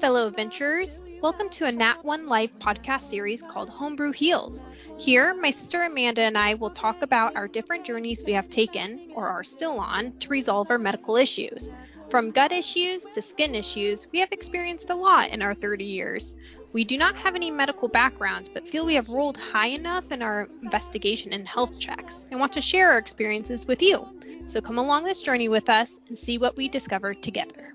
fellow adventurers. Welcome to a Nat One Life podcast series called Homebrew Heals. Here, my sister Amanda and I will talk about our different journeys we have taken, or are still on, to resolve our medical issues. From gut issues to skin issues, we have experienced a lot in our 30 years. We do not have any medical backgrounds, but feel we have rolled high enough in our investigation and health checks and want to share our experiences with you. So come along this journey with us and see what we discover together.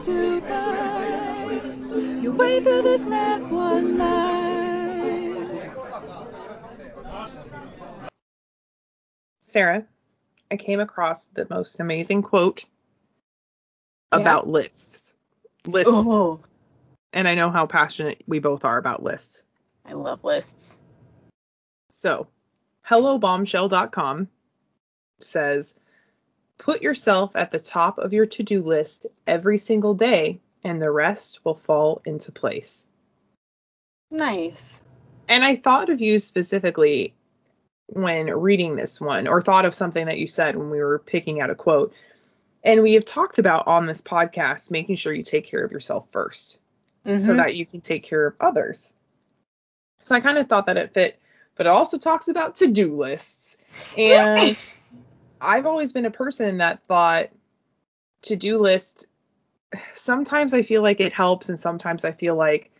Start to find your way through this Nat One life. Sarah, I came across the most amazing quote about lists. Lists. Oh. And I know how passionate we both are about lists. I love lists. So, hellobombshell.com says, put yourself at the top of your to do list every single day, and the rest will fall into place. Nice. And I thought of you specifically when reading this one, or thought of something that you said when we were picking out a quote. And we have talked about on this podcast making sure you take care of yourself 1st so Mhm. that you can take care of others. So I kind of thought that it fit, but it also talks about to do lists. And I've always been a person that thought to do list, sometimes I feel like it helps, and sometimes I feel like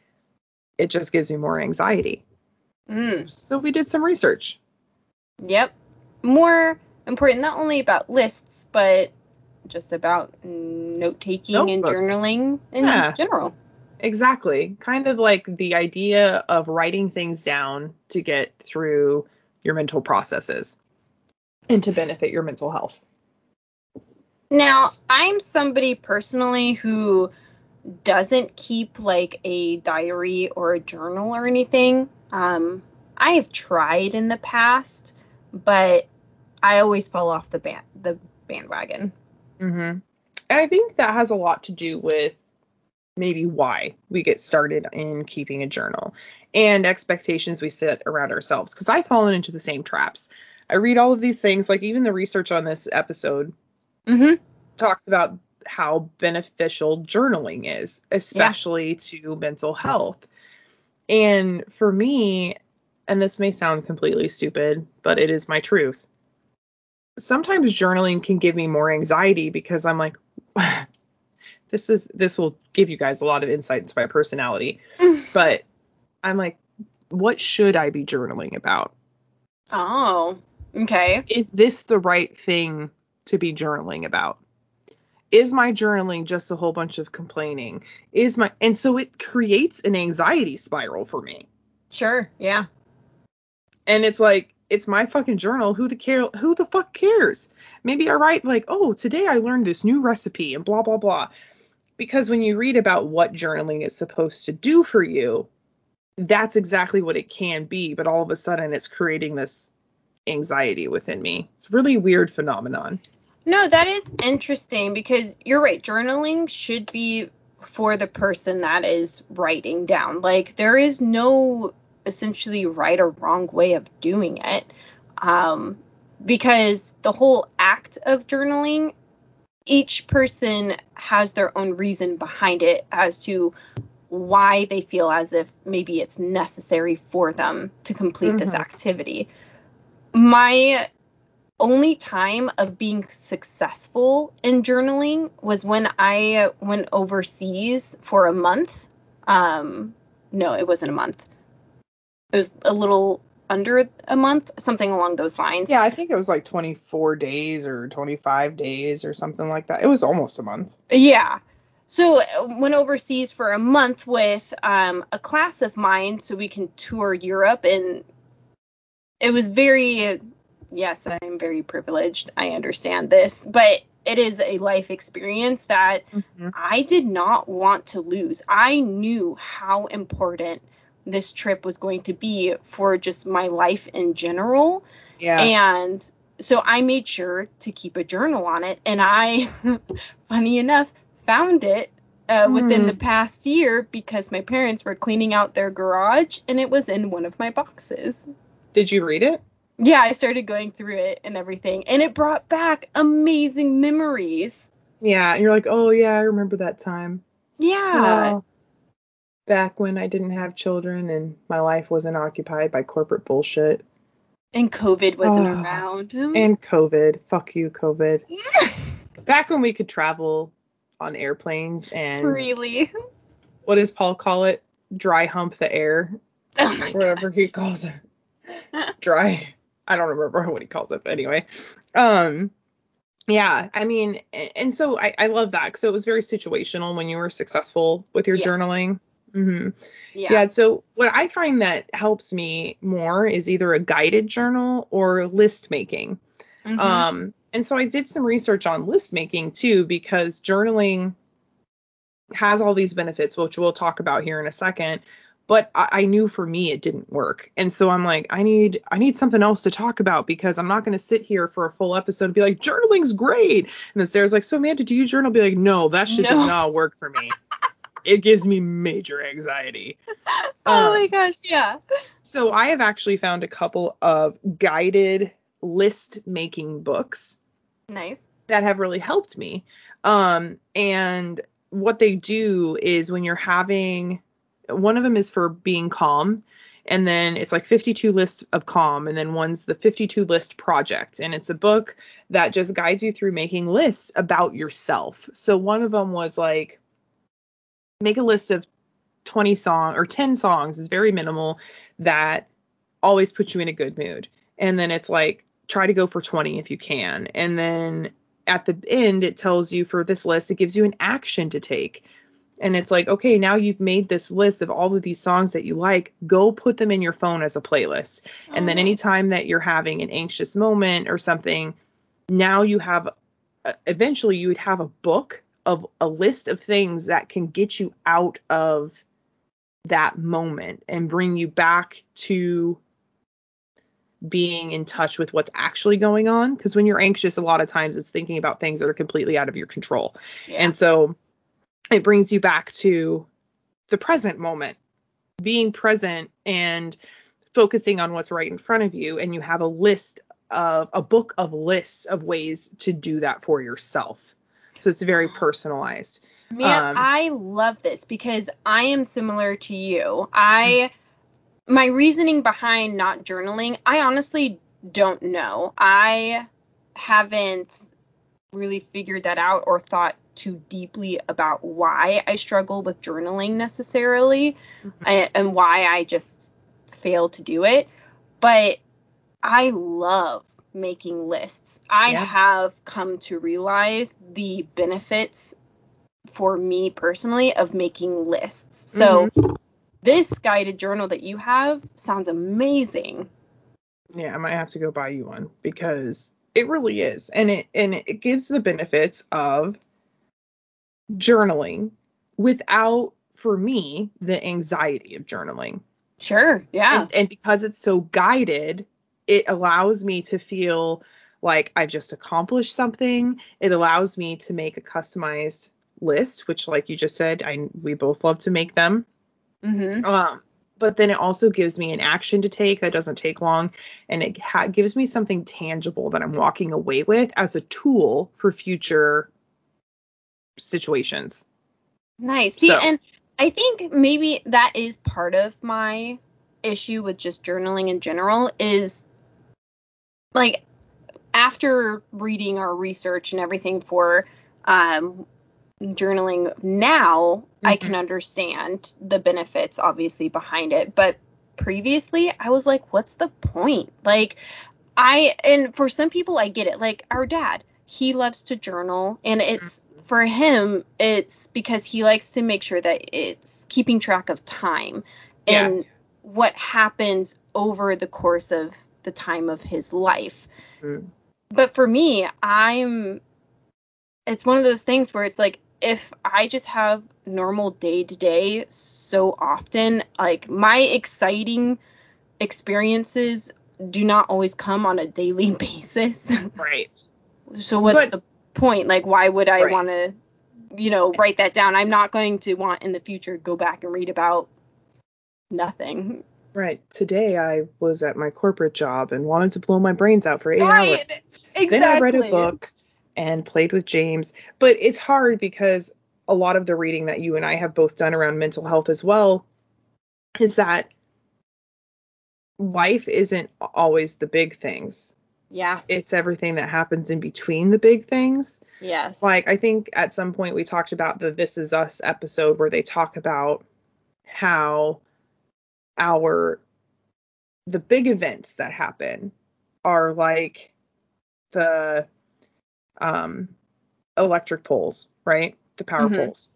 it just gives me more anxiety. Mm. So we did some research. Yep. More important, not only about lists, but just about note taking and journaling in Yeah. general. Exactly. Kind of like the idea of writing things down to get through your mental processes and to benefit your mental health. Now, I'm somebody personally who doesn't keep like a diary or a journal or anything. Um, I have tried in the past, but I always fall off the band the bandwagon. Mm-hmm. I think that has a lot to do with maybe why we get started in keeping a journal and expectations we set around ourselves. Because I've fallen into the same traps. I read all of these things, like even the research on this episode Mm-hmm. talks about how beneficial journaling is, especially to mental health. And for me, and this may sound completely stupid, but it is my truth. Sometimes journaling can give me more anxiety because I'm like, this is this will give you guys a lot of insight into my personality. But I'm like, what should I be journaling about? Oh, okay. is this the right thing to be journaling about? Is my journaling just a whole bunch of complaining? Is my and so it creates an anxiety spiral for me. Sure. Yeah. And it's like it's my fucking journal. Who the care who the fuck cares? Maybe I write like, "Oh, today I learned this new recipe and blah blah blah." Because when you read about what journaling is supposed to do for you, that's exactly what it can be, but all of a sudden it's creating this anxiety within me. It's a really weird phenomenon. No, that is interesting because you're right. Journaling should be for the person that is writing down. Like there is no essentially right or wrong way of doing it. Um, because the whole act of journaling, each person has their own reason behind it as to why they feel as if maybe it's necessary for them to complete this Mhm. activity. My only time of being successful in journaling was when I went overseas for a month. Um, no, it wasn't a month. It was a little under a month, something along those lines. Yeah, I think it was like 24 days or 25 days or something like that. It was almost a month. Yeah. So went overseas for a month with um, a class of mine so we can tour Europe and it was very yes, I am very privileged. I understand this, but it is a life experience that I did not want to lose. I knew how important this trip was going to be for just my life in general. Yeah. And so I made sure to keep a journal on it. And I, funny enough, found it uh, within Hmm. the past year because my parents were cleaning out their garage and it was in one of my boxes. Did you read it? Yeah, I started going through it and everything, and it brought back amazing memories. Yeah, and you're like, oh yeah, I remember that time. Yeah. Oh, back when I didn't have children and my life wasn't occupied by corporate bullshit. And COVID wasn't Oh, around. Mm. And COVID. Fuck you, COVID. Back when we could travel on airplanes and Freely. what does Paul call it? Dry hump the air. Oh my whatever he calls it. Dry. I don't remember what he calls it, but anyway. Um yeah, I mean, and so I, I love that. So it was very situational when you were successful with your journaling. hmm Yeah. Yeah. So what I find that helps me more is either a guided journal or list making. Mhm. Um, and so I did some research on list making too, because journaling has all these benefits, which we'll talk about here in a second. But I, I knew for me it didn't work, and so I'm like, I need I need something else to talk about because I'm not going to sit here for a full episode and be like, journaling's great, and then Sarah's like, so Amanda, do you journal? Be like, no, that shit No. does not work for me. it gives me major anxiety. oh um, my gosh, yeah. So I have actually found a couple of guided list making books Nice. that have really helped me. Um, and what they do is when you're having one of them is for being calm, and then it's like 52 lists of calm, and then one's the 52 list project, and it's a book that just guides you through making lists about yourself. So one of them was like make a list of 20 song or 10 songs is very minimal that always put you in a good mood. And then it's like try to go for 20 if you can. And then at the end it tells you for this list it gives you an action to take. And it's like, okay, now you've made this list of all of these songs that you like, go put them in your phone as a playlist. and then Oh, anytime that you're having an anxious moment or something, now you have uh, eventually you would have a book of a list of things that can get you out of that moment and bring you back to being in touch with what's actually going on because when you're anxious a lot of times it's thinking about things that are completely out of your control Yeah. and so it brings you back to the present moment, being present and focusing on what's right in front of you. And you have a list of a book of lists of ways to do that for yourself. So it's very personalized. Man, Um, I love this because I am similar to you. I my reasoning behind not journaling, I honestly don't know. I haven't really figured that out or thought too deeply about why I struggle with journaling necessarily mm-hmm. and, and why I just fail to do it. But I love making lists. I Yeah. have come to realize the benefits for me personally of making lists. So mm-hmm. this guided journal that you have sounds amazing. Yeah, I might have to go buy you one because it really is. And it and it gives the benefits of journaling without for me the anxiety of journaling. Sure. Yeah. and, and because it's so guided it allows me to feel like i've just accomplished something it allows me to make a customized list which like you just said i we both love to make them mm-hmm. um but then it also gives me an action to take that doesn't take long and it ha- gives me something tangible that i'm walking away with as a tool for future situations. Nice. See, So- and I think maybe that is part of my issue with just journaling in general is like after reading our research and everything for um journaling now I Mhm. can understand the benefits obviously behind it. But previously I was like what's the point? Like I and for some people I get it. Like our dad he loves to journal and it's for him it's because he likes to make sure that it's keeping track of time Yeah. and what happens over the course of the time of his life Mm. but for me i'm it's one of those things where it's like if i just have normal day to day so often like my exciting experiences do not always come on a daily basis right so what's But- the point like why would i Right. want to you know write that down i'm not going to want in the future go back and read about nothing Right. Today I was at my corporate job and wanted to blow my brains out for eight Right. hours. Exactly. Then I read a book and played with James. But it's hard because a lot of the reading that you and I have both done around mental health as well is that life isn't always the big things. Yeah. It's everything that happens in between the big things. Yes. Like I think at some point we talked about the This Is Us episode where they talk about how our the big events that happen are like the um electric poles, right? The power Mhm. poles.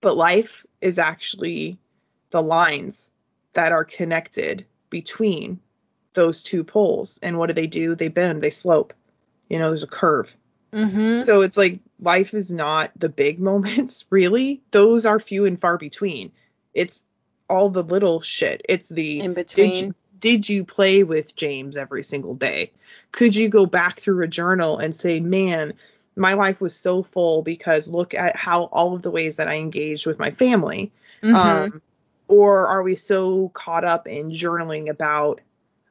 But life is actually the lines that are connected between those two poles. And what do they do? They bend, they slope. You know, there's a curve. Mm-hmm. So it's like life is not the big moments, really. Those are few and far between. It's all the little shit. It's the In between. did you, did you play with James every single day? Could you go back through a journal and say, man, my life was so full because look at how all of the ways that I engaged with my family. Mhm. Um, or are we so caught up in journaling about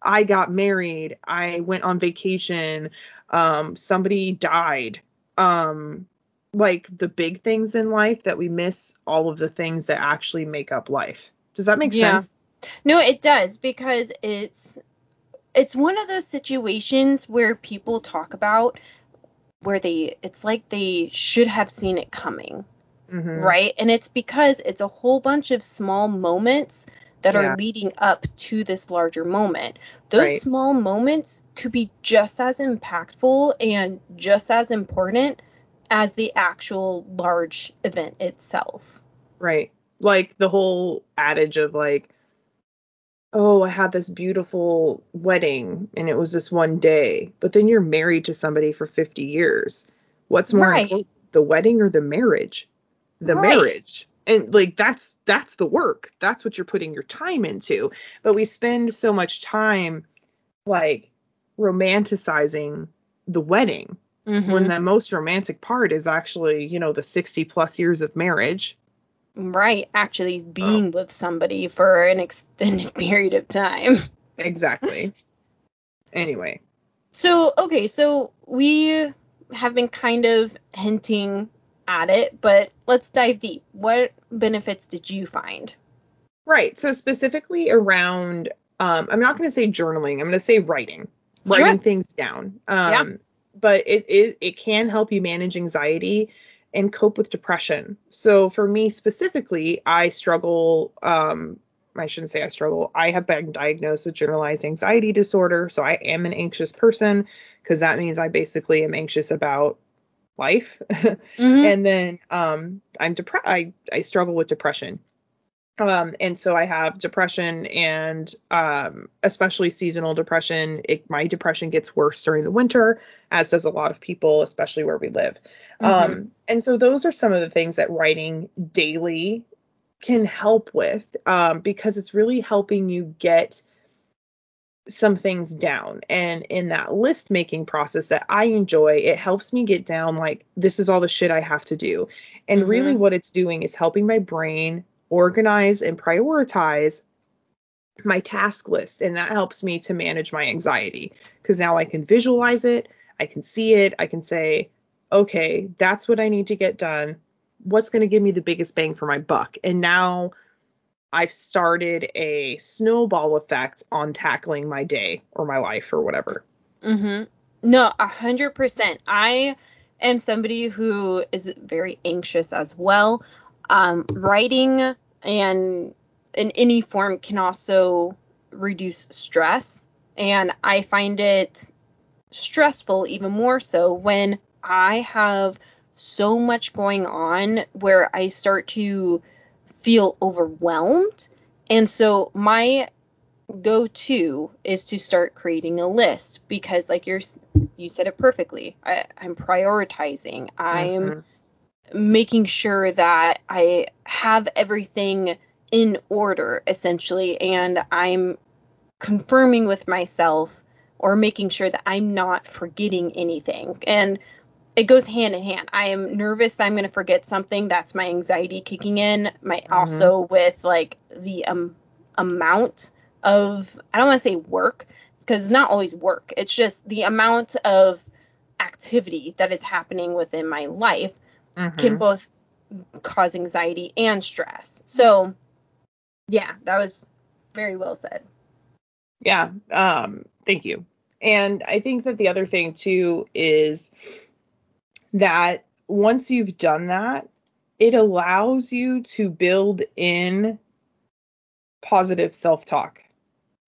I got married, I went on vacation, um, somebody died, um, like the big things in life that we miss all of the things that actually make up life. Does that make Yeah. sense? No, it does because it's it's one of those situations where people talk about where they it's like they should have seen it coming, Mhm. right? And it's because it's a whole bunch of small moments that Yeah. are leading up to this larger moment. Those Right. small moments could be just as impactful and just as important as the actual large event itself. Right. Like the whole adage of like, oh, I had this beautiful wedding and it was this one day, but then you're married to somebody for 50 years. What's more Right. important, the wedding or the marriage? The Right. marriage. And like that's that's the work. That's what you're putting your time into. But we spend so much time like romanticizing the wedding Mhm. when the most romantic part is actually, you know, the 60 plus years of marriage. Right, actually being with somebody for an extended period of time. Exactly. anyway, So, okay, so we have been kind of hinting at it, but let's dive deep. What benefits did you find? right. So specifically around, um, I'm not going to say journaling. I'm going to say writing, writing Sure. things down. Um, Yeah. But it is it can help you manage anxiety and cope with depression. So for me specifically, I struggle. Um, I shouldn't say I struggle. I have been diagnosed with generalized anxiety disorder. So I am an anxious person because that means I basically am anxious about life. Mm-hmm. and then um i'm depressed i i struggle with depression um and so i have depression and um especially seasonal depression it, my depression gets worse during the winter as does a lot of people especially where we live um and so those are some of the things that writing daily can help with um because it's really helping you get some things down. And in that list making process that I enjoy it helps me get down like this is all the shit I have to do. And Mhm. really what it's doing is helping my brain organize and prioritize my task list. And that helps me to manage my anxiety. Because now I can visualize it I can see it I can say okay that's what I need to get done. What's going to give me the biggest bang for my buck? And now I've started a snowball effect on tackling my day or my life or whatever. Mm-hmm. No, a hundred percent. I am somebody who is very anxious as well. Um, writing and in any form can also reduce stress, and I find it stressful even more so when I have so much going on where I start to feel overwhelmed. And so my go to is to start creating a list because like you're you said it perfectly I, i'm prioritizing i'm Mhm. making sure that i have everything in order essentially and i'm confirming with myself or making sure that i'm not forgetting anything and it goes hand in hand i am nervous that i'm going to forget something that's my anxiety kicking in my Mhm. also with like the um amount of I don't want to say work because it's not always work. It's just the amount of activity that is happening within my life mm-hmm. can both cause anxiety and stress. So, yeah, that was very well said. Yeah, um, thank you. And I think that the other thing too is that once you've done that, it allows you to build in positive self talk.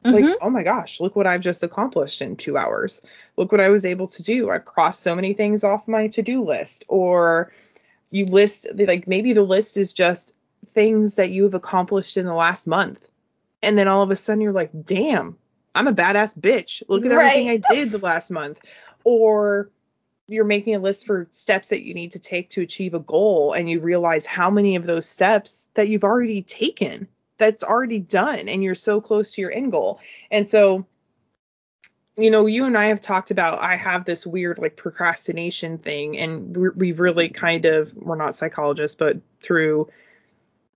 Mm-hmm. Like, oh my gosh, look what I've just accomplished in two hours. Look what I was able to do. I've crossed so many things off my to do list. Or you list, like, maybe the list is just things that you have accomplished in the last month. And then all of a sudden you're like, damn, I'm a badass bitch. Look at right. everything I did the last month. Or you're making a list for steps that you need to take to achieve a goal and you realize how many of those steps that you've already taken that's already done and you're so close to your end goal. And so you know, you and I have talked about I have this weird like procrastination thing and we've really kind of we're not psychologists but through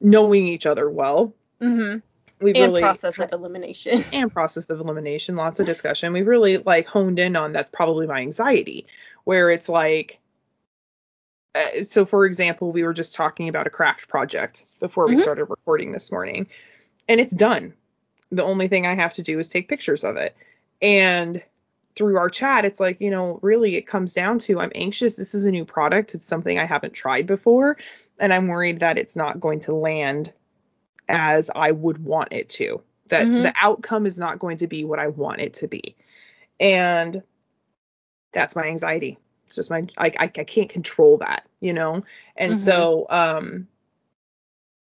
knowing each other well. Mhm. We've and really process of elimination. And process of elimination, lots of discussion. We've really like honed in on that's probably my anxiety, where it's like uh, so for example, we were just talking about a craft project before we mm-hmm. started recording this morning, and it's done. The only thing I have to do is take pictures of it. And through our chat, it's like, you know, really it comes down to I'm anxious. This is a new product. It's something I haven't tried before. And I'm worried that it's not going to land as I would want it to. That mm-hmm. the outcome is not going to be what I want it to be. And that's my anxiety. It's just my I I, I can't control that, you know. And mm-hmm. so um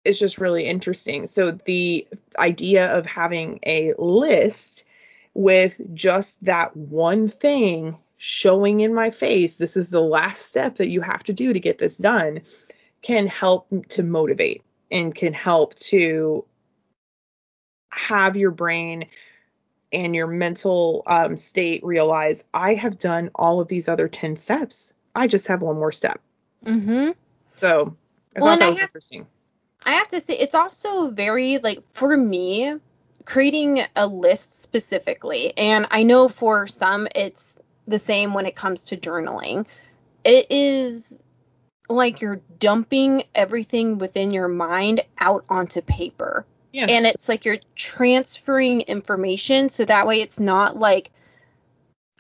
it's just really interesting. So the idea of having a list with just that one thing showing in my face, this is the last step that you have to do to get this done, can help to motivate and can help to have your brain and your mental um, state realize I have done all of these other 10 steps. I just have one more step. Mm-hmm. So I well, thought that was I have, interesting. I have to say, it's also very, like, for me, creating a list specifically, and I know for some it's the same when it comes to journaling. It is like you're dumping everything within your mind out onto paper. Yeah. And it's like you're transferring information so that way it's not like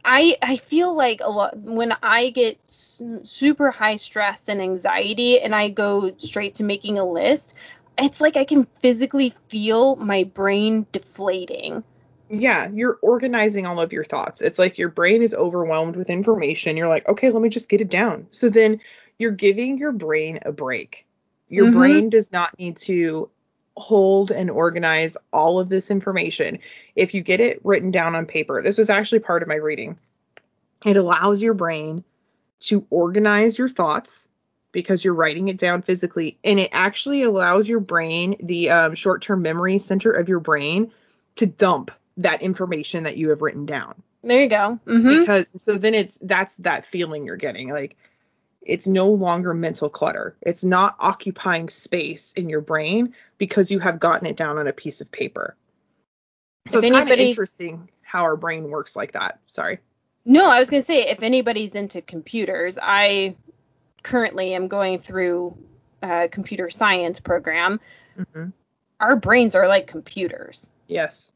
I I feel like a lot when I get super high stress and anxiety and I go straight to making a list, it's like I can physically feel my brain deflating. Yeah, you're organizing all of your thoughts. It's like your brain is overwhelmed with information. You're like, okay, let me just get it down. So then you're giving your brain a break. Your mm-hmm. brain does not need to hold and organize all of this information. If you get it written down on paper, this was actually part of my reading. It allows your brain to organize your thoughts because you're writing it down physically, and it actually allows your brain, the um, short term memory center of your brain, to dump that information that you have written down. There you go. Mm-hmm. Because so then it's that's that feeling you're getting. Like it's no longer mental clutter. It's not occupying space in your brain because you have gotten it down on a piece of paper. So if it's kind of interesting how our brain works like that. Sorry. No, I was going to say if anybody's into computers, I currently am going through a computer science program. Mm-hmm. Our brains are like computers. Yes.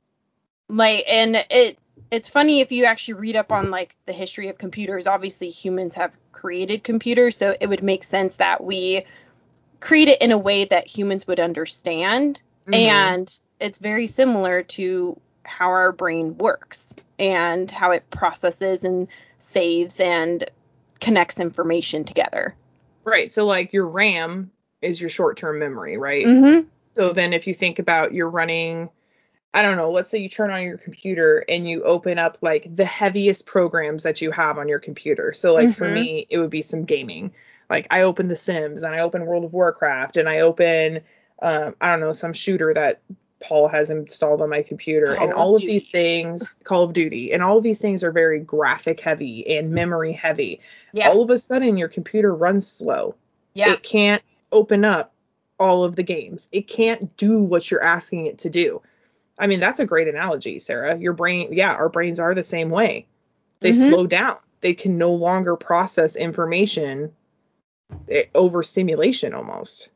Like and it it's funny if you actually read up on like the history of computers. Obviously, humans have created computers, so it would make sense that we create it in a way that humans would understand. Mm-hmm. And it's very similar to how our brain works and how it processes and saves and connects information together. Right. So like your RAM is your short-term memory, right? Mm-hmm. So then if you think about you're running I don't know, let's say you turn on your computer and you open up like the heaviest programs that you have on your computer. So like mm-hmm. for me, it would be some gaming. Like I open The Sims and I open World of Warcraft and I open um, I don't know, some shooter that Paul has installed on my computer Call and all of, of these things Call of Duty and all of these things are very graphic heavy and memory heavy. Yeah. All of a sudden your computer runs slow. Yeah. It can't open up all of the games. It can't do what you're asking it to do I mean, that's a great analogy, Sarah. Your brain, yeah, our brains are the same way. They Mhm. slow down. They can no longer process information eh, over stimulation almost.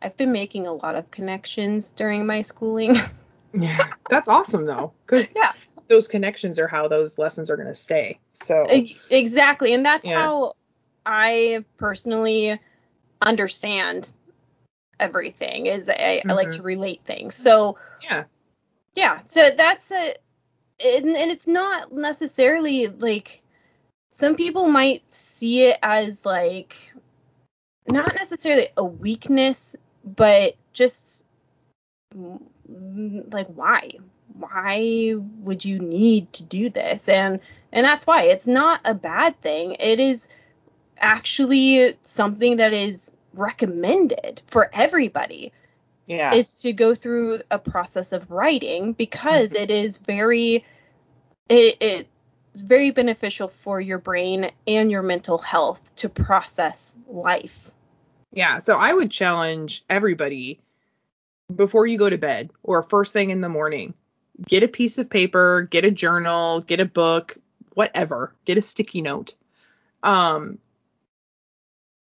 I've been making a lot of connections during my schooling. Yeah. That's awesome though, because yeah. those connections are how those lessons are going to stay. So, Exactly. And that's Yeah. how I personally understand everything is I, I like to mm-hmm. relate things. So yeah. yeah, so that's a and, and it's not necessarily like some people might see it as like not necessarily a weakness, but just like why? Why would you need to do this? And and that's why it's not a bad thing. It is actually something that is recommended for everybody Yeah. is to go through a process of writing because Mhm. it is very it, it's very beneficial for your brain and your mental health to process life. Yeah, so I would challenge everybody before you go to bed or first thing in the morning, get a piece of paper, get a journal, get a book, whatever, get a sticky note. Um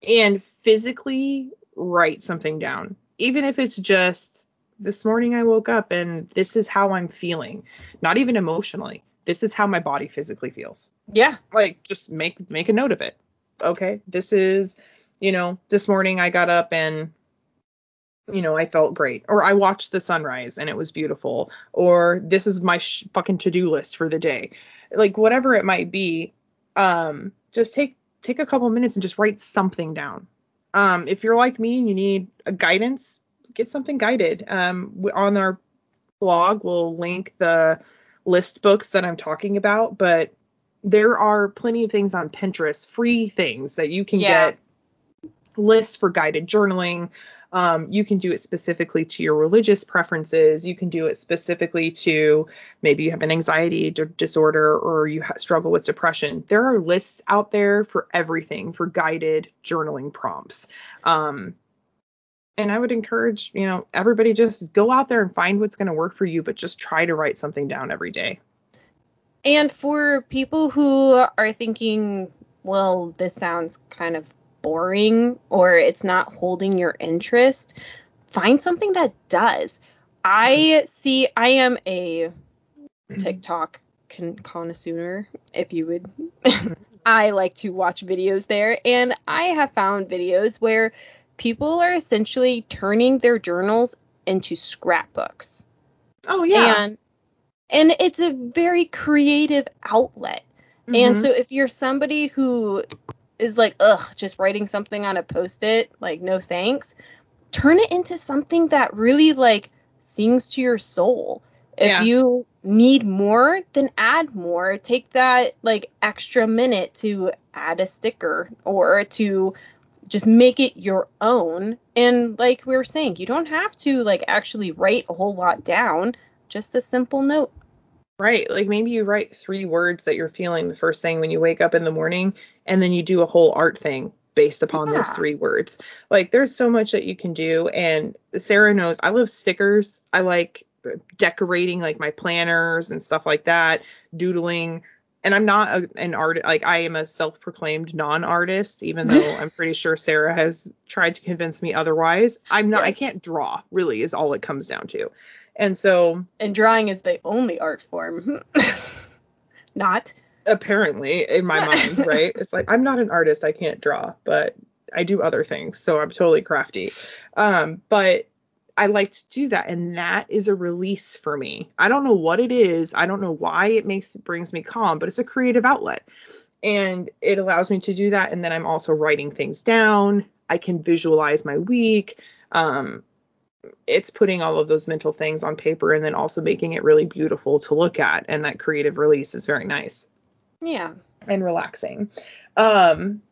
and physically write something down. Even if it's just this morning I woke up and this is how I'm feeling. Not even emotionally. This is how my body physically feels Yeah. like just make make a note of it okay this is you know this morning i got up and you know i felt great or i watched the sunrise and it was beautiful or this is my sh- fucking to-do list for the day like whatever it might be um just take take a couple minutes and just write something down um if you're like me and you need a guidance get something guided um w- on our blog we'll link the list books that i'm talking about but there are plenty of things on Pinterest, free things that you can Yeah. get lists for guided journaling. Um, you can do it specifically to your religious preferences. You can do it specifically to maybe you have an anxiety d- disorder or you ha- struggle with depression. There are lists out there for everything for guided journaling prompts. Um, and I would encourage, you know, everybody just go out there and find what's going to work for you, but just try to write something down every day. And for people who are thinking, well, this sounds kind of boring or it's not holding your interest, find something that does. I see, I am a TikTok con- connoisseur, if you would. I like to watch videos there, and I have found videos where people are essentially turning their journals into scrapbooks Oh yeah. and and it's a very creative outlet. And Mhm. so if you're somebody who is like, ugh, just writing something on a post-it, like no thanks, turn it into something that really like sings to your soul. If Yeah. you need more, then add more. Take that like extra minute to add a sticker or to just make it your own. And like we were saying, you don't have to like actually write a whole lot down, just a simple note. Right. Like maybe you write three words that you're feeling the first thing when you wake up in the morning, and then you do a whole art thing based upon those three words. Like there's so much that you can do. And Sarah knows I love stickers. I like decorating like my planners and stuff like that, doodling. And I'm not a, an art like I am a self-proclaimed non-artist, even though I'm pretty sure Sarah has tried to convince me otherwise. I'm not. I can't draw. Really, is all it comes down to. And so And drawing is the only art form. Not. apparently in my mind, right? It's like I'm not an artist, I can't draw, but I do other things, so I'm totally crafty. Um, but I like to do that, and that is a release for me. I don't know what it is, I don't know why it makes brings me calm, but it's a creative outlet, and it allows me to do that. And then I'm also writing things down. I can visualize my week. Um, it's putting all of those mental things on paper and then also making it really beautiful to look at, and that creative release is very nice Yeah. and relaxing. Um,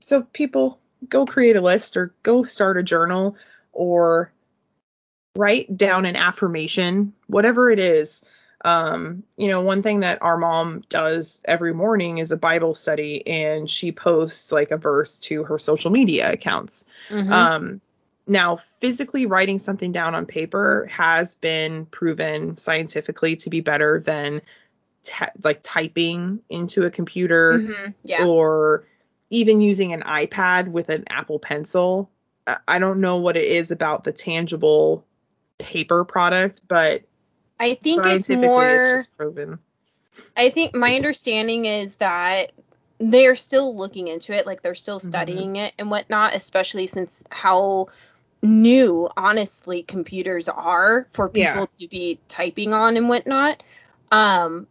so people go create a list or go start a journal or write down an affirmation, whatever it is. Um, you know, one thing that our mom does every morning is a Bible study and she posts like a verse to her social media accounts. Mhm. Um, now, physically writing something down on paper has been proven scientifically to be better than like typing into a computer Mm-hmm. Yeah. or even using an iPad with an Apple Pencil. I- don't know what it is about the tangible paper product, but I think it's more. it's just proven. I think my understanding is that they're still looking into it, like they're still Mhm. studying it and whatnot, especially since how new, honestly, computers are for people Yeah. to be typing on and whatnot. Um,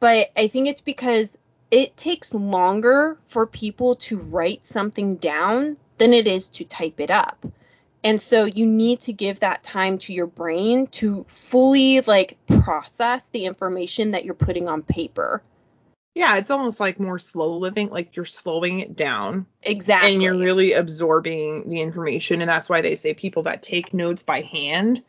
but I think it's because it takes longer for people to write something down than it is to type it up. And so you need to give that time to your brain to fully like process the information that you're putting on paper. Yeah, it's almost like more slow living, like you're slowing it down Exactly. and you're really absorbing the information. And that's why they say people that take notes by hand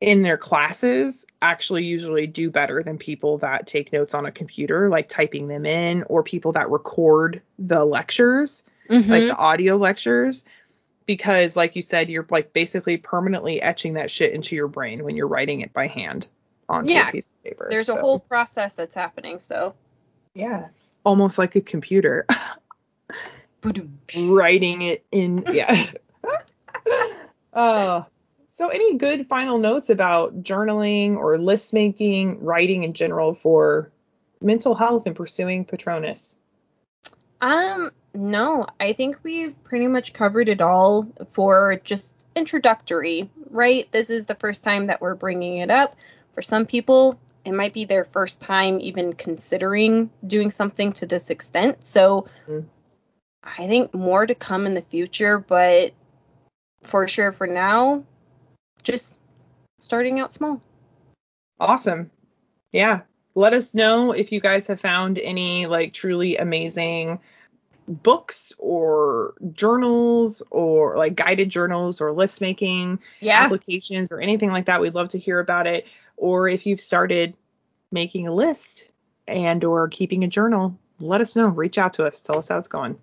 in their classes actually usually do better than people that take notes on a computer, like typing them in, or people that record the lectures, Mhm. like the audio lectures. Because, like you said, you're like basically permanently etching that shit into your brain when you're writing it by hand onto Yeah, a piece of paper. there's a whole process that's happening. So yeah, almost like a computer. writing it in yeah uh so any good final notes about journaling or list making writing in general for mental health and pursuing patronus Um, no, I think we've pretty much covered it all for just introductory, right? This is the first time that we're bringing it up. For some people, it might be their first time even considering doing something to this extent. So Mhm. I think more to come in the future, but for sure for now, just starting out small. awesome yeah let us know if you guys have found any like truly amazing books or journals or like guided journals or list making Yeah. applications or anything like that we'd love to hear about it or if you've started making a list and or keeping a journal let us know. Reach out to us. Tell us how it's going.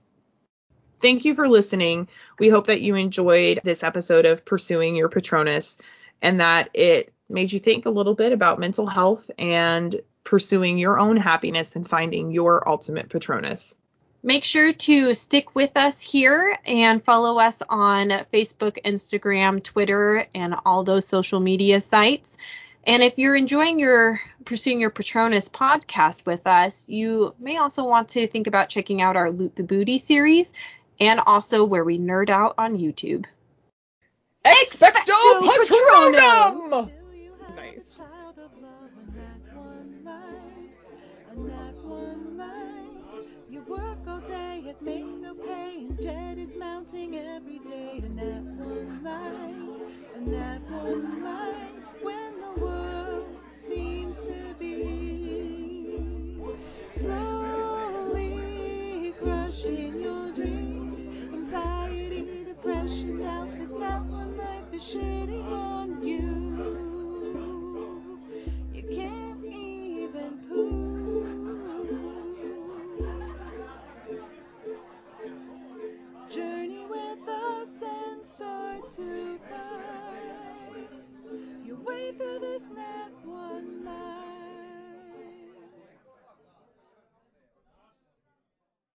Thank you for listening. We hope that you enjoyed this episode of pursuing your patronus and that it made you think a little bit about mental health and pursuing your own happiness and finding your ultimate patronus. Make sure to stick with us here and follow us on Facebook, Instagram, Twitter, and all those social media sites. And if you're enjoying your Pursuing Your Patronus podcast with us, you may also want to think about checking out our Loot the Booty series and also where we nerd out on YouTube. Expecto Patronum!